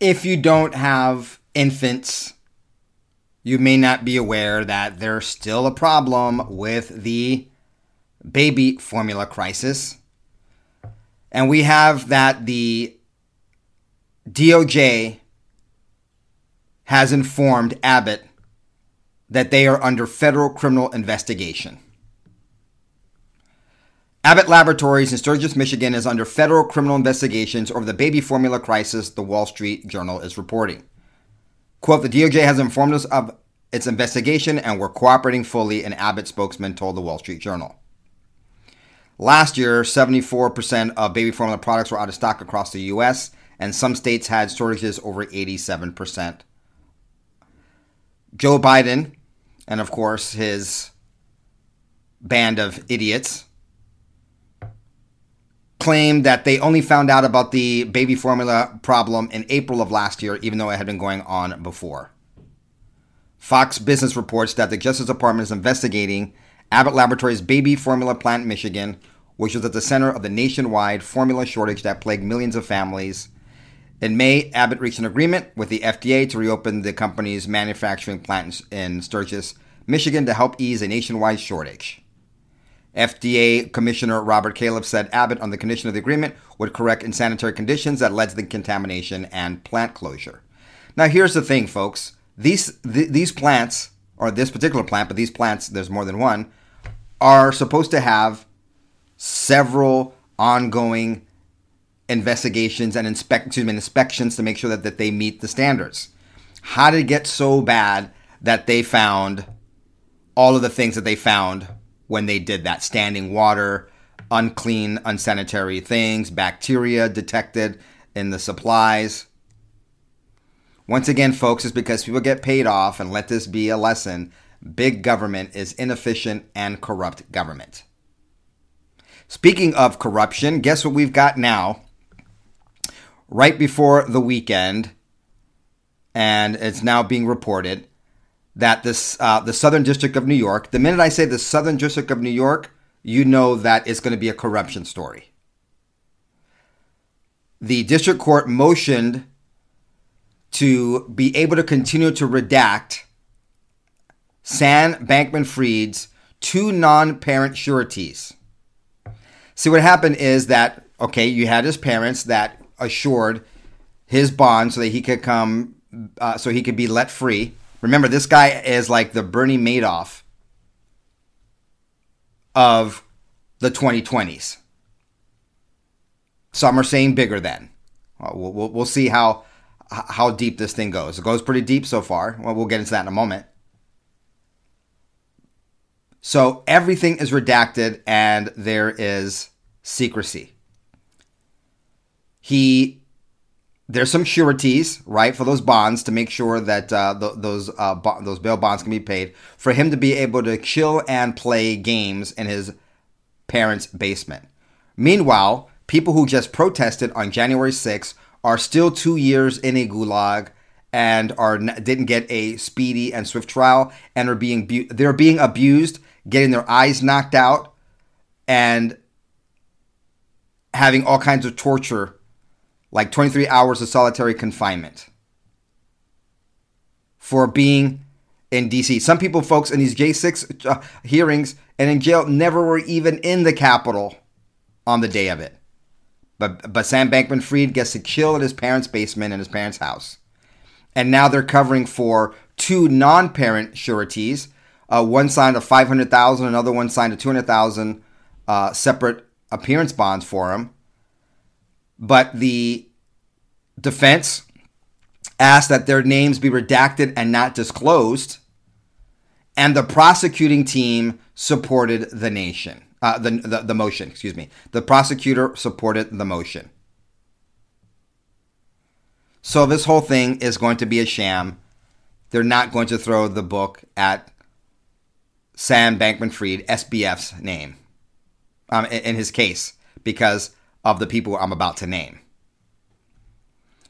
if you don't have infants, you may not be aware that there's still a problem with the baby formula crisis. And we have that the DOJ has informed Abbott that they are under federal criminal investigation. Abbott Laboratories in Sturgis, Michigan is under federal criminal investigations over the baby formula crisis, the Wall Street Journal is reporting. Quote, the DOJ has informed us of its investigation and we're cooperating fully, an Abbott spokesman told the Wall Street Journal. Last year, 74% of baby formula products were out of stock across the U.S., and some states had shortages over 87%. Joe Biden, and of course his band of idiots, claimed that they only found out about the baby formula problem in April of last year, even though it had been going on before. Fox Business reports that the Justice Department is investigating Abbott Laboratories' baby formula plant in Michigan, which was at the center of the nationwide formula shortage that plagued millions of families. In May, Abbott reached an agreement with the FDA to reopen the company's manufacturing plant in Sturgis, Michigan, to help ease a nationwide shortage. FDA Commissioner Robert Califf said Abbott, on the condition of the agreement, would correct insanitary conditions that led to the contamination and plant closure. Now, here's the thing, folks. These th- these plants, or this particular plant, but these plants, there's more than one, are supposed to have several ongoing investigations and excuse me, inspections to make sure that, that they meet the standards. How did it get so bad that they found all of the things that they found when they did that standing water, unclean, unsanitary things, bacteria detected in the supplies. Once again, folks, it's because people get paid off, and let this be a lesson big government is inefficient and corrupt government. Speaking of corruption, guess what we've got now? Right before the weekend, and it's now being reported that this uh, the Southern District of New York. The minute I say the Southern District of New York, you know that it's going to be a corruption story. The district court motioned to be able to continue to redact Sam Bankman Fried's two non parent sureties. See, what happened is that, okay, you had his parents that assured his bond so that he could come, uh, so he could be let free Remember, this guy is like the Bernie Madoff of the 2020s. Some are saying bigger than. We'll, we'll, we'll see how how deep this thing goes. It goes pretty deep so far. Well, we'll get into that in a moment. So everything is redacted and there is secrecy. He there's some sureties, right, for those bonds to make sure that uh, th- those uh, bo- those bail bonds can be paid for him to be able to chill and play games in his parents' basement. Meanwhile, people who just protested on January 6th are still two years in a gulag and are didn't get a speedy and swift trial and are being bu- they're being abused, getting their eyes knocked out, and having all kinds of torture like 23 hours of solitary confinement for being in DC. Some people, folks, in these J6 uh, hearings and in jail never were even in the Capitol on the day of it. But, but Sam Bankman Fried gets to chill in his parents' basement in his parents' house. And now they're covering for two non parent sureties. Uh, one signed a 500000 another one signed a 200000 uh, separate appearance bonds for him but the defense asked that their names be redacted and not disclosed, and the prosecuting team supported the nation. Uh, the, the the motion, excuse me. The prosecutor supported the motion. So this whole thing is going to be a sham. They're not going to throw the book at Sam Bankman Fried, SBF's name, um, in, in his case, because of the people I'm about to name.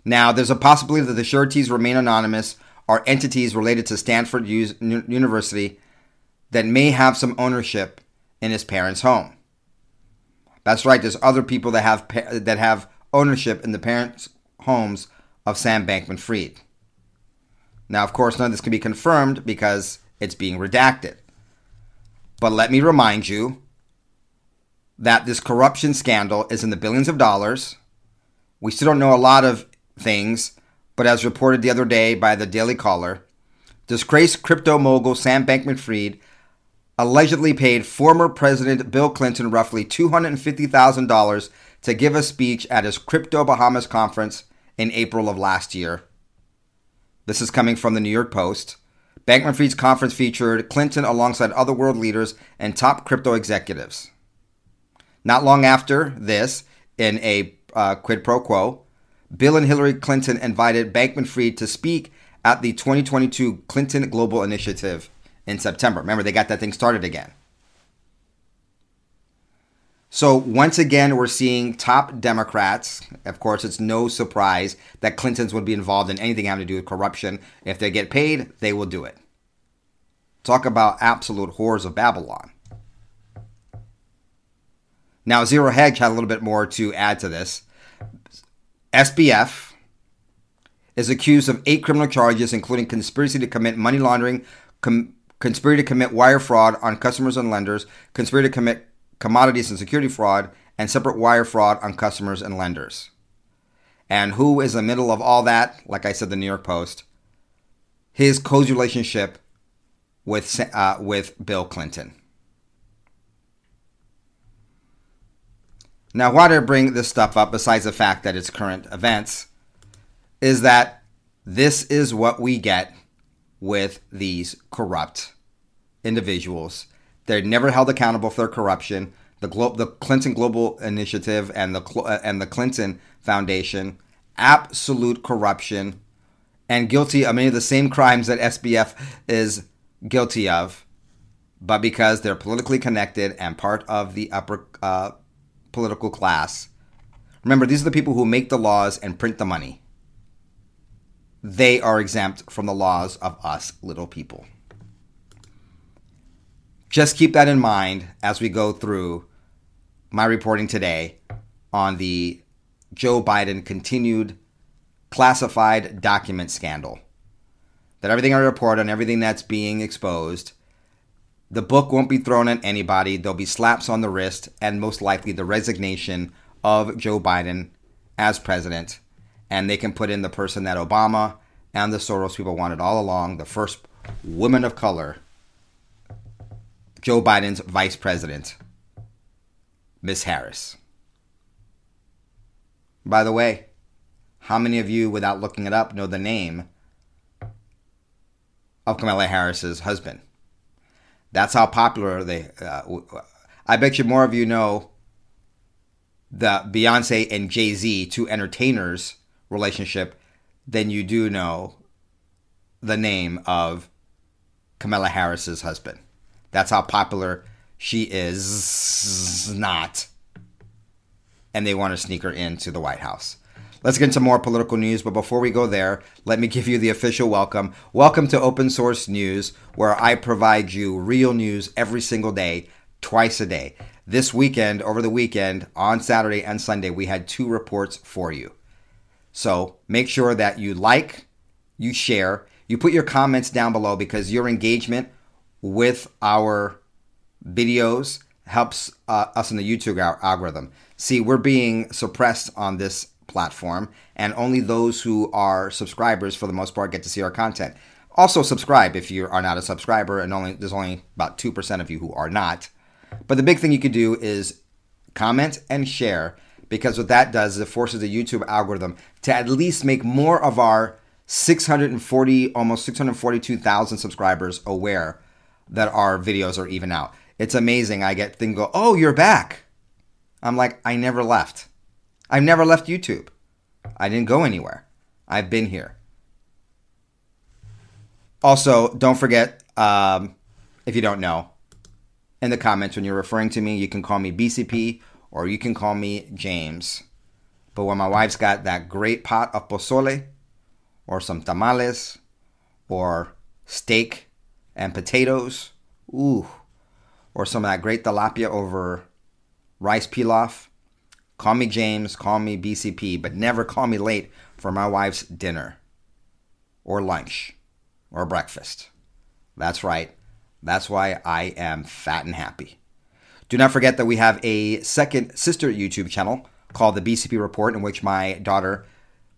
Now, there's a possibility that the sureties remain anonymous are entities related to Stanford University that may have some ownership in his parents' home. That's right. There's other people that have that have ownership in the parents' homes of Sam Bankman Fried. Now, of course, none of this can be confirmed because it's being redacted. But let me remind you that this corruption scandal is in the billions of dollars. We still don't know a lot of things, but as reported the other day by the Daily Caller, disgraced crypto mogul Sam Bankman Fried allegedly paid former President Bill Clinton roughly $250,000 to give a speech at his Crypto Bahamas conference in April of last year. This is coming from the New York Post. Bankman Fried's conference featured Clinton alongside other world leaders and top crypto executives. Not long after this, in a uh, quid pro quo, Bill and Hillary Clinton invited Bankman Fried to speak at the 2022 Clinton Global Initiative in September. Remember, they got that thing started again. So, once again, we're seeing top Democrats. Of course, it's no surprise that Clintons would be involved in anything having to do with corruption. If they get paid, they will do it. Talk about absolute whores of Babylon. Now, Zero Hedge had a little bit more to add to this. SBF is accused of eight criminal charges, including conspiracy to commit money laundering, com- conspiracy to commit wire fraud on customers and lenders, conspiracy to commit commodities and security fraud, and separate wire fraud on customers and lenders. And who is in the middle of all that? Like I said, the New York Post. His cozy relationship with uh, with Bill Clinton. Now, why do I bring this stuff up? Besides the fact that it's current events, is that this is what we get with these corrupt individuals they're never held accountable for their corruption. The, Glo- the Clinton Global Initiative and the Cl- and the Clinton Foundation, absolute corruption, and guilty of many of the same crimes that SBF is guilty of, but because they're politically connected and part of the upper uh, political class. Remember, these are the people who make the laws and print the money. They are exempt from the laws of us little people just keep that in mind as we go through my reporting today on the Joe Biden continued classified document scandal. That everything I report on, everything that's being exposed, the book won't be thrown at anybody. There'll be slaps on the wrist and most likely the resignation of Joe Biden as president. And they can put in the person that Obama and the Soros people wanted all along the first woman of color Joe Biden's vice president, Miss Harris. By the way, how many of you, without looking it up, know the name of Kamala Harris's husband? That's how popular they. Uh, I bet you more of you know the Beyonce and Jay Z, two entertainers, relationship than you do know the name of Kamala Harris's husband. That's how popular she is not. And they want to sneak her into the White House. Let's get into more political news, but before we go there, let me give you the official welcome. Welcome to Open Source News, where I provide you real news every single day, twice a day. This weekend, over the weekend, on Saturday and Sunday, we had two reports for you. So make sure that you like, you share, you put your comments down below because your engagement with our videos helps uh, us in the YouTube algorithm. See, we're being suppressed on this platform, and only those who are subscribers, for the most part, get to see our content. Also, subscribe if you are not a subscriber, and only there's only about two percent of you who are not. But the big thing you could do is comment and share, because what that does is it forces the YouTube algorithm to at least make more of our 640, almost 642,000 subscribers aware that our videos are even out. It's amazing. I get things go, oh, you're back. I'm like, I never left. I've never left YouTube. I didn't go anywhere. I've been here. Also, don't forget, um, if you don't know, in the comments when you're referring to me, you can call me BCP or you can call me James. But when my wife's got that great pot of pozole or some tamales or steak and potatoes. Ooh. Or some of that great tilapia over rice pilaf. Call me James, call me BCP, but never call me late for my wife's dinner or lunch or breakfast. That's right. That's why I am fat and happy. Do not forget that we have a second sister YouTube channel called the BCP Report, in which my daughter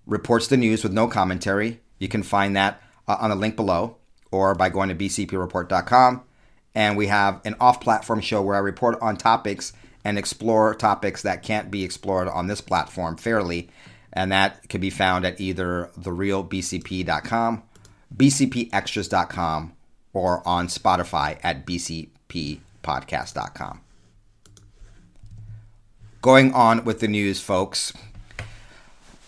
reports the news with no commentary. You can find that uh, on the link below or by going to bcpreport.com. And we have an off platform show where I report on topics and explore topics that can't be explored on this platform fairly. And that can be found at either therealbcp.com, bcpextras.com, or on Spotify at bcppodcast.com. Going on with the news, folks.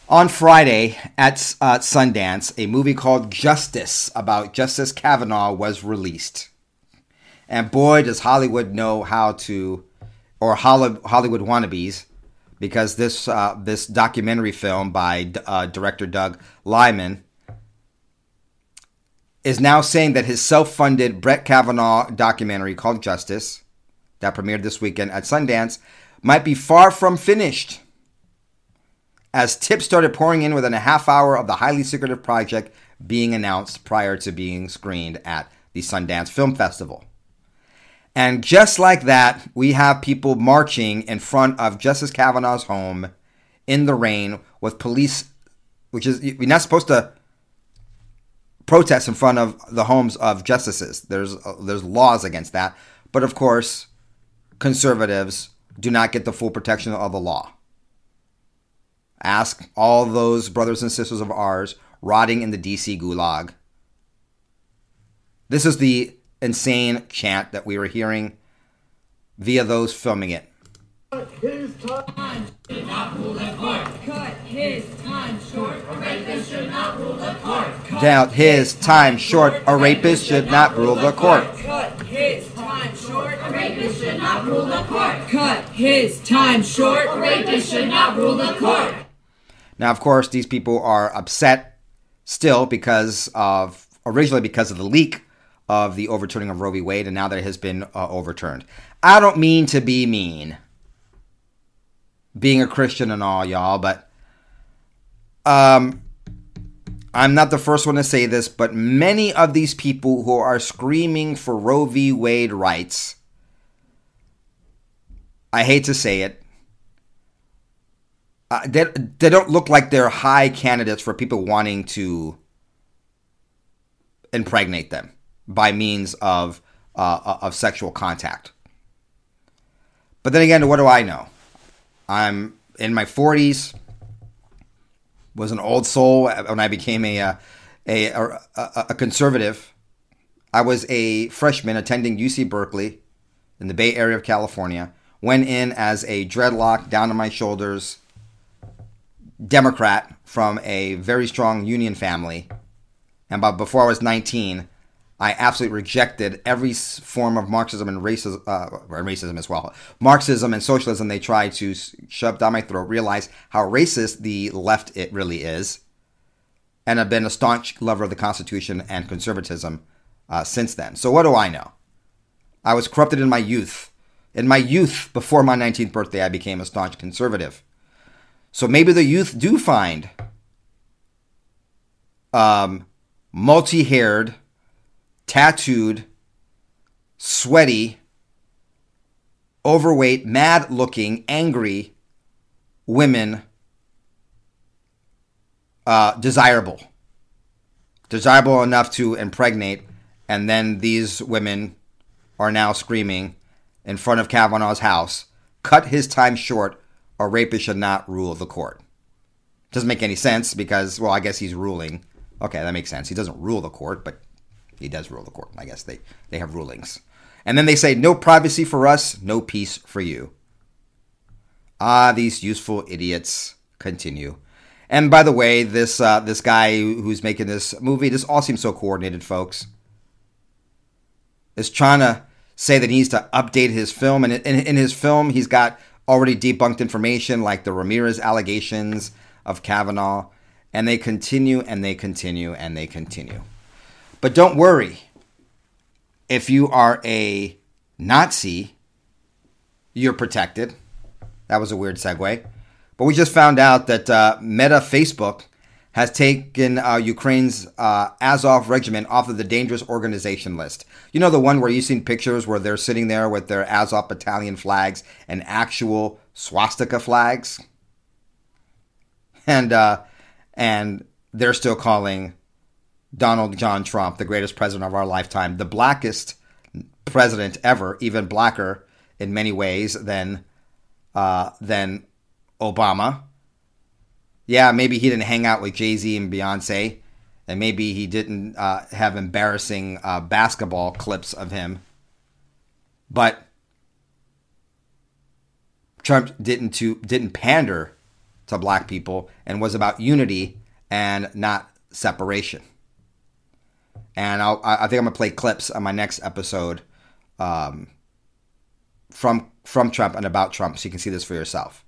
On Friday at uh, Sundance, a movie called Justice about Justice Kavanaugh was released. And boy, does Hollywood know how to, or Hollywood wannabes, because this uh, this documentary film by uh, director Doug Liman is now saying that his self-funded Brett Kavanaugh documentary called Justice, that premiered this weekend at Sundance, might be far from finished as tips started pouring in within a half hour of the highly secretive project being announced prior to being screened at the Sundance Film Festival. And just like that, we have people marching in front of Justice Kavanaugh's home in the rain with police, which is, you're not supposed to protest in front of the homes of justices. There's, uh, there's laws against that. But of course, conservatives do not get the full protection of the law. Ask all those brothers and sisters of ours rotting in the DC gulag. This is the insane chant that we were hearing via those filming it. Cut his time should not rule the court. Cut his time short. A rapist should not rule the court. Cut his time short. A rapist should not rule the court. Cut his time short. A rapist should not rule the court. Cut his time short. A rapist should not rule the court. Now, of course, these people are upset still because of originally because of the leak of the overturning of Roe v. Wade, and now that it has been uh, overturned. I don't mean to be mean, being a Christian and all, y'all, but um, I'm not the first one to say this, but many of these people who are screaming for Roe v. Wade rights, I hate to say it, uh, they, they don't look like they're high candidates for people wanting to impregnate them by means of uh, uh, of sexual contact. But then again, what do I know? I'm in my 40s. Was an old soul when I became a uh, a, a, a conservative. I was a freshman attending UC Berkeley in the Bay Area of California. Went in as a dreadlock down to my shoulders Democrat from a very strong union family. And before I was 19, I absolutely rejected every form of Marxism and racism, uh, racism as well. Marxism and socialism they tried to shove down my throat. Realized how racist the left it really is, and have been a staunch lover of the Constitution and conservatism uh, since then. So what do I know? I was corrupted in my youth. In my youth, before my 19th birthday, I became a staunch conservative. So maybe the youth do find um, multi haired, tattooed, sweaty, overweight, mad looking, angry women uh, desirable. Desirable enough to impregnate, and then these women are now screaming in front of Kavanaugh's house cut his time short or rapist should not rule the court. Doesn't make any sense because, well, I guess he's ruling. Okay, that makes sense. He doesn't rule the court, but he does rule the court. I guess they, they have rulings. And then they say, no privacy for us, no peace for you. Ah, these useful idiots continue. And by the way, this uh, this guy who's making this movie, this all seems so coordinated, folks. Is trying to say that he needs to update his film, and in, in his film, he's got already debunked information like the Ramirez allegations of Kavanaugh, and they continue and they continue and they continue. But don't worry. If you are a Nazi, you're protected. That was a weird segue. But we just found out that uh, Meta Facebook has taken uh, Ukraine's uh, Azov regiment off of the dangerous organization list. You know, the one where you've seen pictures where they're sitting there with their Azov battalion flags and actual swastika flags? And, uh, and they're still calling Donald John Trump, the greatest president of our lifetime, the blackest president ever, even blacker in many ways than uh, than Obama. Yeah, maybe he didn't hang out with Jay Z and Beyonce, and maybe he didn't uh, have embarrassing uh, basketball clips of him. But Trump didn't to didn't pander to black people and was about unity and not separation and I'll, I think I'm gonna play clips on my next episode um, from from Trump and about Trump, so you can see this for yourself.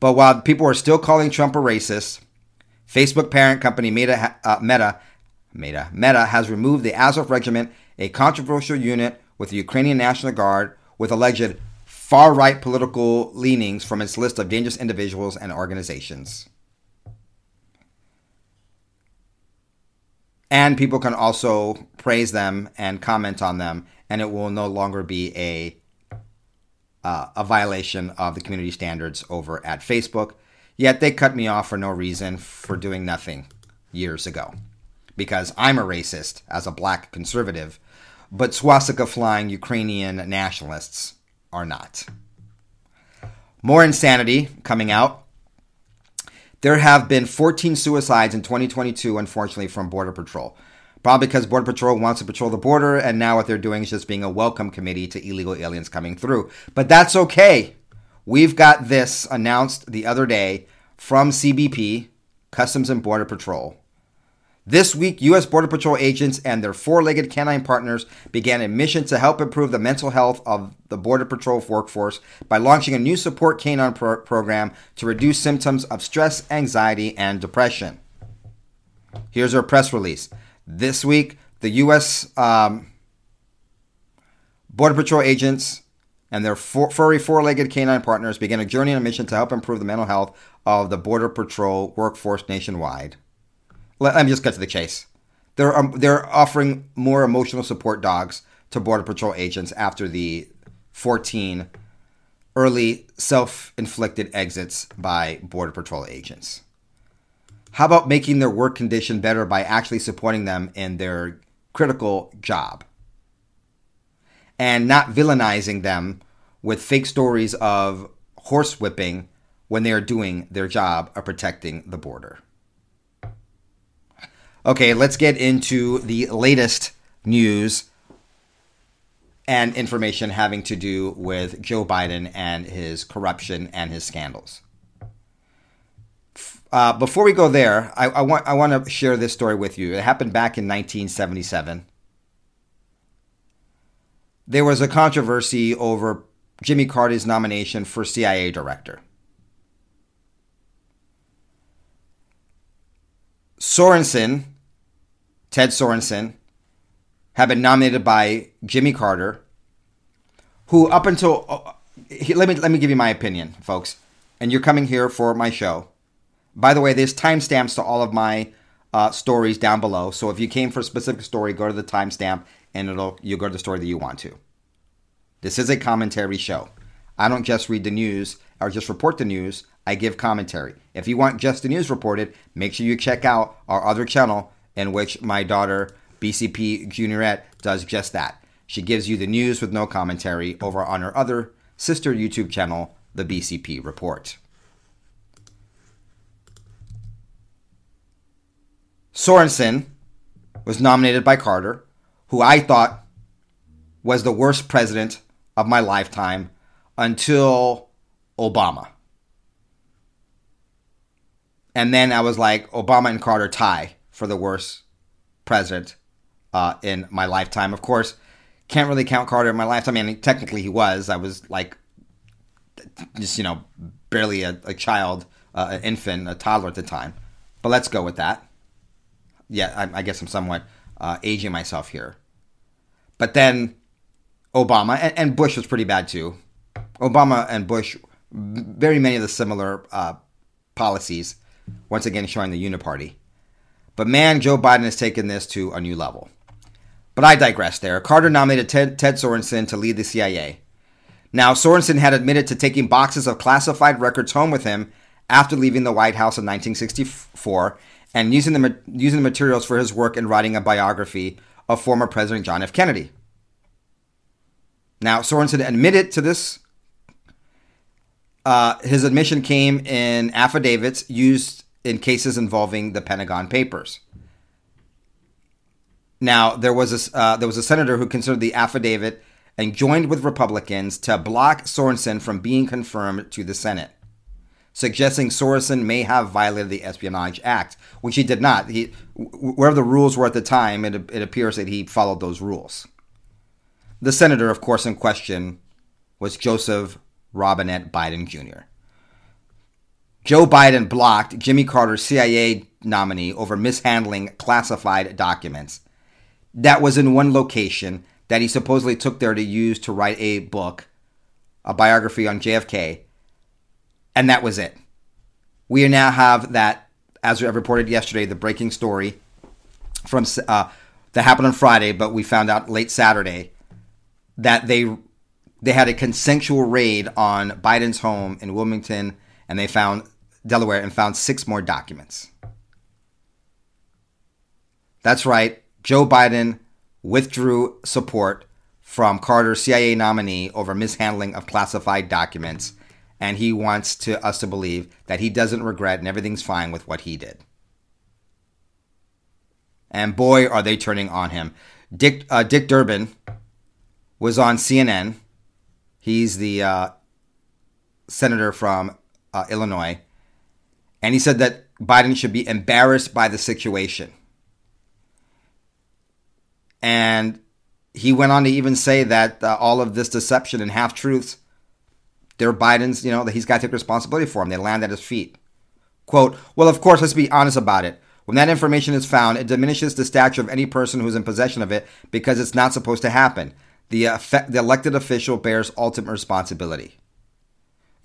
But while people are still calling Trump a racist, Facebook parent company Meta uh, Meta Meta Meta has removed the Azov Regiment, a controversial unit with the Ukrainian National Guard with alleged far right political leanings, from its list of dangerous individuals and organizations. And people can also praise them and comment on them, and it will no longer be a uh, a violation of the community standards over at Facebook. Yet they cut me off for no reason for doing nothing years ago because I'm a racist as a black conservative, but swastika flying Ukrainian nationalists are not. More insanity coming out there have been 14 suicides in 2022, unfortunately, from Border Patrol. Probably because Border Patrol wants to patrol the border, and now what they're doing is just being a welcome committee to illegal aliens coming through. But that's okay. We've got this announced the other day from CBP, Customs and Border Patrol. This week, U.S. Border Patrol agents and their four legged canine partners began a mission to help improve the mental health of the Border Patrol workforce by launching a new support canine pro- program to reduce symptoms of stress, anxiety, and depression. Here's our press release. This week, the U.S. Um, Border Patrol agents and their four, furry four legged canine partners began a journey on a mission to help improve the mental health of the Border Patrol workforce nationwide. Let, let me just cut to the chase. They're um, they're offering more emotional support dogs to Border Patrol agents after the 14 early self-inflicted exits by Border Patrol agents. How about making their work condition better by actually supporting them in their critical job? And not villainizing them with fake stories of horsewhipping when they are doing their job of protecting the border. Okay, let's get into the latest news and information having to do with Joe Biden and his corruption and his scandals. Uh, before we go there, I, I, want I want to share this story with you. It happened back in 1977. There was a controversy over Jimmy Carter's nomination for CIA director. Sorensen Ted Sorensen, have been nominated by Jimmy Carter, who up until uh, he, let me let me give you my opinion, folks. And you're coming here for my show. By the way, there's timestamps to all of my uh, stories down below. So if you came for a specific story, go to the timestamp, and it'll you'll go to the story that you want to. This is a commentary show. I don't just read the news or just report the news. I give commentary. If you want just the news reported, make sure you check out our other channel, in which my daughter, BCP Juniorette, does just that. She gives you the news with no commentary over on her other sister YouTube channel, The BCP Report. Sorensen was nominated by Carter, who I thought was the worst president of my lifetime until Obama. And then I was like, Obama and Carter tie for the worst president uh, in my lifetime. Of course, can't really count Carter in my lifetime. I mean, technically he was. I was like, just you know, barely a, a child, uh, an infant, a toddler at the time. But let's go with that. Yeah, I, I guess I'm somewhat uh, aging myself here. But then Obama and, and Bush was pretty bad too. Obama and Bush very many of the similar uh, policies, once again showing the uniparty. But man, Joe Biden has taken this to a new level. But I digress there. Carter nominated Ted, Ted Sorensen to lead the CIA. Now, Sorensen had admitted to taking boxes of classified records home with him after leaving the White House in 1964 and using the, using the materials for his work in writing a biography of former President John F. Kennedy. Now, Sorensen admitted to this. Uh, his admission came in affidavits used in cases involving the Pentagon Papers. Now, there was a, uh, there was a senator who considered the affidavit and joined with Republicans to block Sorensen from being confirmed to the Senate, suggesting Sorensen may have violated the Espionage Act, which he did not. He, wherever the rules were at the time, it, it appears that he followed those rules. The senator, of course, in question was Joseph Robinette Biden Jr. Joe Biden blocked Jimmy Carter's CIA nominee over mishandling classified documents. That was in one location that he supposedly took there to use to write a book, a biography on JFK, and that was it. We now have that, as we reported yesterday, the breaking story from uh, that happened on Friday, but we found out late Saturday that they they had a consensual raid on Biden's home in Wilmington, and they found Delaware and found six more documents. That's right, Joe Biden withdrew support from Carter's CIA nominee over mishandling of classified documents, and he wants to us to believe that he doesn't regret and everything's fine with what he did. And boy, are they turning on him. Dick uh, Dick Durbin was on CNN. He's the uh, senator from uh, Illinois, and he said that Biden should be embarrassed by the situation. And he went on to even say that uh, all of this deception and half truths, they're Biden's, you know, that he's got to take responsibility for them. They land at his feet. Quote, well, of course, let's be honest about it. When that information is found, it diminishes the stature of any person who's in possession of it because it's not supposed to happen. The, the elected official bears ultimate responsibility.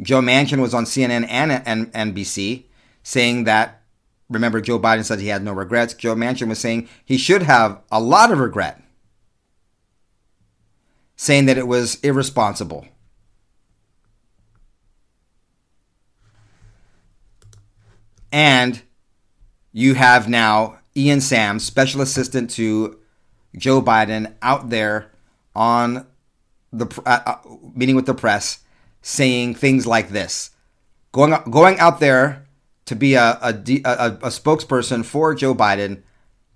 Joe Manchin was on CNN and NBC saying that Remember, Joe Biden said he had no regrets. Joe Manchin was saying he should have a lot of regret, saying that it was irresponsible. And you have now Ian Sams, special assistant to Joe Biden, out there on the uh, uh, meeting with the press, saying things like this, going going out there to be a, a, a, a spokesperson for Joe Biden,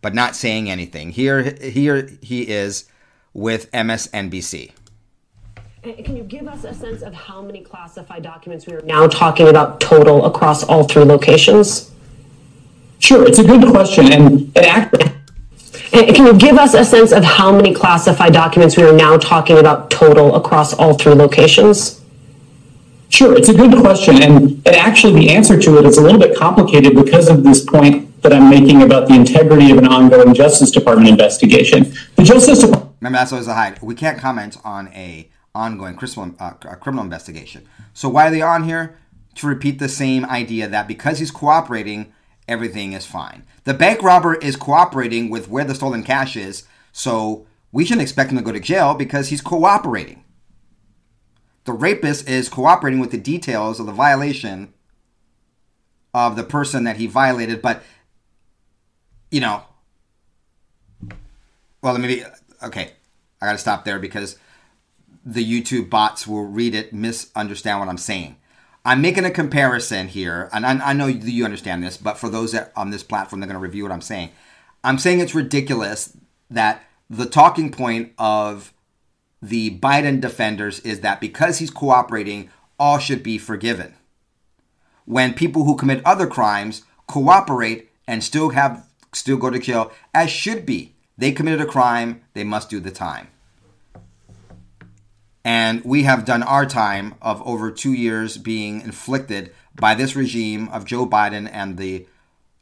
but not saying anything. Here, here he is with MSNBC. Can you give us a sense of how many classified documents we are now talking about total across all three locations? Sure, it's a good question, and, and actually. Can you give us a sense of how many classified documents we are now talking about total across all three locations? Sure, it's a good question. And, and actually, the answer to it is a little bit complicated because of this point that I'm making about the integrity of an ongoing Justice Department investigation. The Justice Department. Remember, that's always a hide. We can't comment on a ongoing criminal, uh, criminal investigation. So why are they on here? To repeat the same idea that because he's cooperating, everything is fine. The bank robber is cooperating with where the stolen cash is, so we shouldn't expect him to go to jail because he's cooperating the rapist is cooperating with the details of the violation of the person that he violated, but you know, well, maybe okay, I got to stop there because the YouTube bots will read it, misunderstand what I'm saying. I'm making a comparison here, and I, I know you understand this, but for those that on this platform, they're going to review what I'm saying. I'm saying it's ridiculous that the talking point of the Biden defenders is that because he's cooperating, all should be forgiven. When people who commit other crimes cooperate and still have still go to jail, as should be. They committed a crime, they must do the time. And we have done our time of over two years being inflicted by this regime of Joe Biden and the,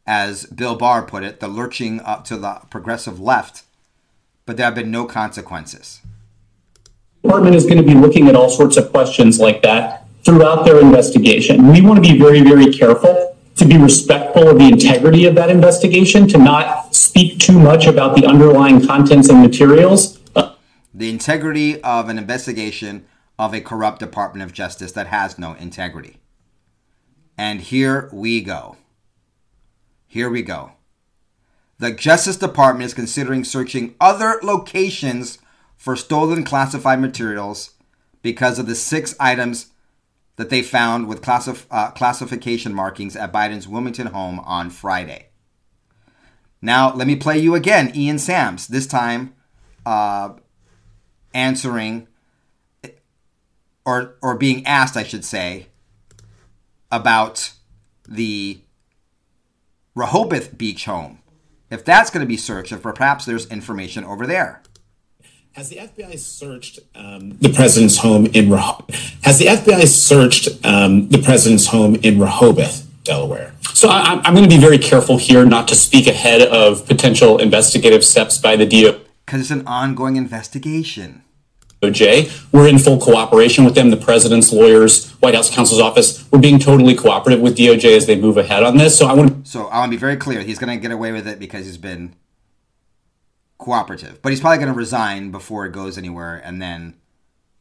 as Bill Barr put it, the lurching up to the progressive left, but there have been no consequences department is going to be looking at all sorts of questions like that throughout their investigation. We want to be very, very careful to be respectful of the integrity of that investigation, to not speak too much about the underlying contents and materials. The integrity of an investigation of a corrupt Department of Justice that has no integrity. And here we go. Here we go. The Justice Department is considering searching other locations for stolen classified materials because of the six items that they found with classif- uh, classification markings at Biden's Wilmington home on Friday. Now, let me play you again, Ian Sams, this time uh, answering or, or being asked, I should say, about the Rehoboth Beach home. If that's going to be searched, if perhaps there's information over there. Has the FBI searched um, the president's home in Rehoboth? Has the FBI searched um, the president's home in Rehoboth, Delaware? So I, am going to be very careful here not to speak ahead of potential investigative steps by the DOJ. Because it's an ongoing investigation. DOJ. We're in full cooperation with them. The president's lawyers, White House counsel's office, we're being totally cooperative with DOJ as they move ahead on this. So I want to. So I want to be very clear. He's going to get away with it because he's been cooperative. But he's probably going to resign before it goes anywhere, and then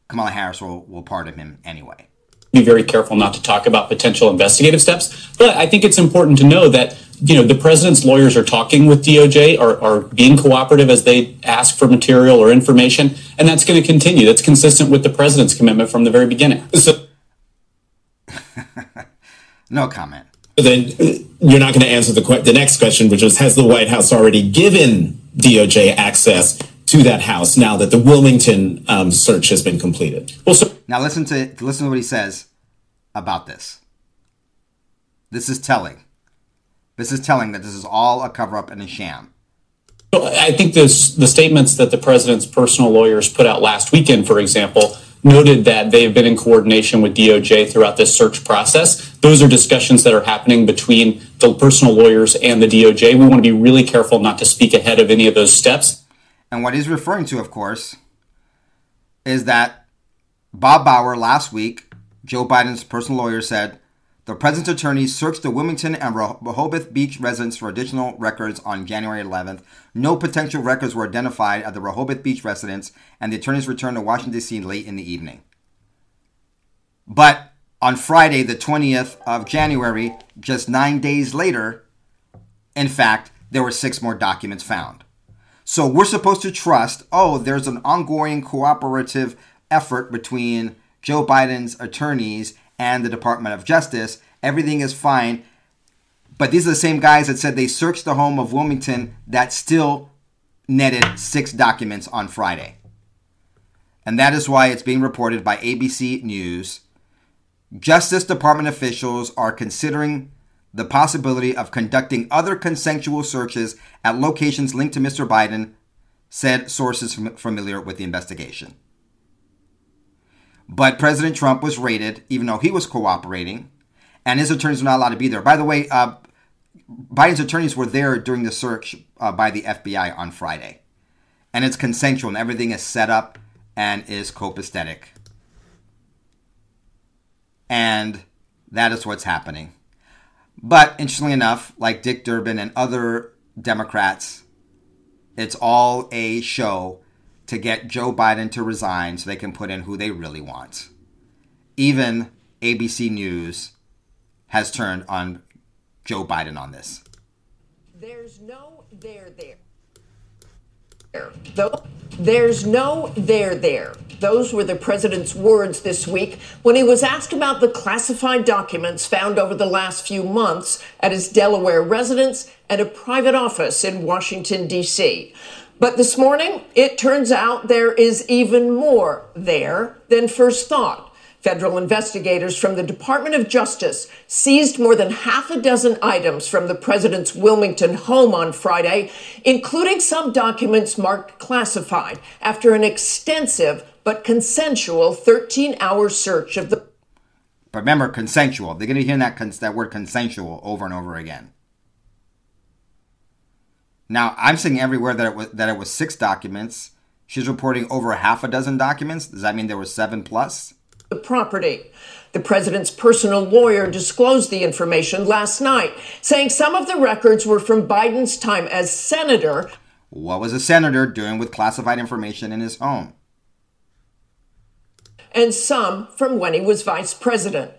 Kamala Harris will, will pardon him anyway. Be very careful not to talk about potential investigative steps. But I think it's important to know that you know the president's lawyers are talking with DOJ, are, are being cooperative as they ask for material or information, and that's going to continue. That's consistent with the president's commitment from the very beginning. So, no comment then you're not going to answer the the next question, which was: Has the White House already given DOJ access to that house now that the Wilmington um, search has been completed? Well, so now listen to listen to what he says about this. This is telling. This is telling that this is all a cover up and a sham. I think this, the statements that the president's personal lawyers put out last weekend, for example, noted that they've been in coordination with DOJ throughout this search process. Those are discussions that are happening between the personal lawyers and the DOJ. We want to be really careful not to speak ahead of any of those steps. And what he's referring to, of course, is that Bob Bauer last week, Joe Biden's personal lawyer, said the president's attorneys searched the Wilmington and Rehoboth Beach residence for additional records on January 11th. No potential records were identified at the Rehoboth Beach residence, and the attorneys returned to Washington, D.C. late in the evening. But on Friday, the 20th of January, just nine days later, in fact, there were six more documents found. So we're supposed to trust, oh, there's an ongoing cooperative effort between Joe Biden's attorneys and the Department of Justice. Everything is fine. But these are the same guys that said they searched the home of Wilmington that still netted six documents on Friday. And that is why it's being reported by ABC News. Justice Department officials are considering the possibility of conducting other consensual searches at locations linked to Mr. Biden, said sources familiar with the investigation. But President Trump was raided, even though he was cooperating, and his attorneys were not allowed to be there. By the way, uh, Biden's attorneys were there during the search uh, by the FBI on Friday. And it's consensual, and everything is set up and is copacetic. And that is what's happening. But interestingly enough, like Dick Durbin and other Democrats, it's all a show to get Joe Biden to resign so they can put in who they really want. Even ABC News has turned on Joe Biden on this. There's no there there. There's no there there. Those were the president's words this week when he was asked about the classified documents found over the last few months at his Delaware residence and a private office in Washington, D.C. But this morning, it turns out there is even more there than first thought. Federal investigators from the Department of Justice seized more than half a dozen items from the president's Wilmington home on Friday, including some documents marked classified after an extensive but consensual 13 hour search of the. But remember, consensual. They're going to hear that, that word consensual over and over again. Now, I'm seeing everywhere that it was that it was six documents. She's reporting over half a dozen documents. Does that mean there were seven plus? the property. The president's personal lawyer disclosed the information last night, saying some of the records were from Biden's time as senator. What was a senator doing with classified information in his home? And some from when he was vice president.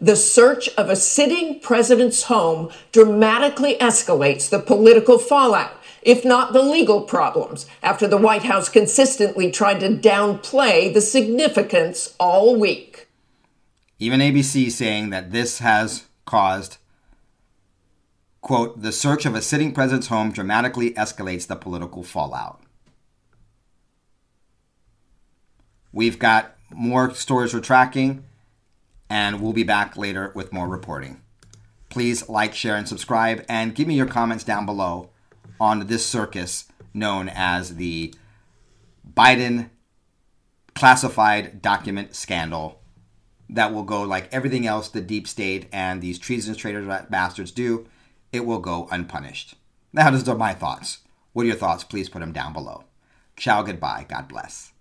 The search of a sitting president's home dramatically escalates the political fallout, if not the legal problems, after the White House consistently tried to downplay the significance all week. Even ABC saying that this has caused, quote, the search of a sitting president's home dramatically escalates the political fallout. We've got more stories we're tracking, and we'll be back later with more reporting. Please like, share, and subscribe, and give me your comments down below on this circus known as the Biden classified document scandal that will go like everything else the deep state and these treasonous traitors bastards do, it will go unpunished. Now, those are my thoughts. What are your thoughts? Please put them down below. Ciao, goodbye. God bless.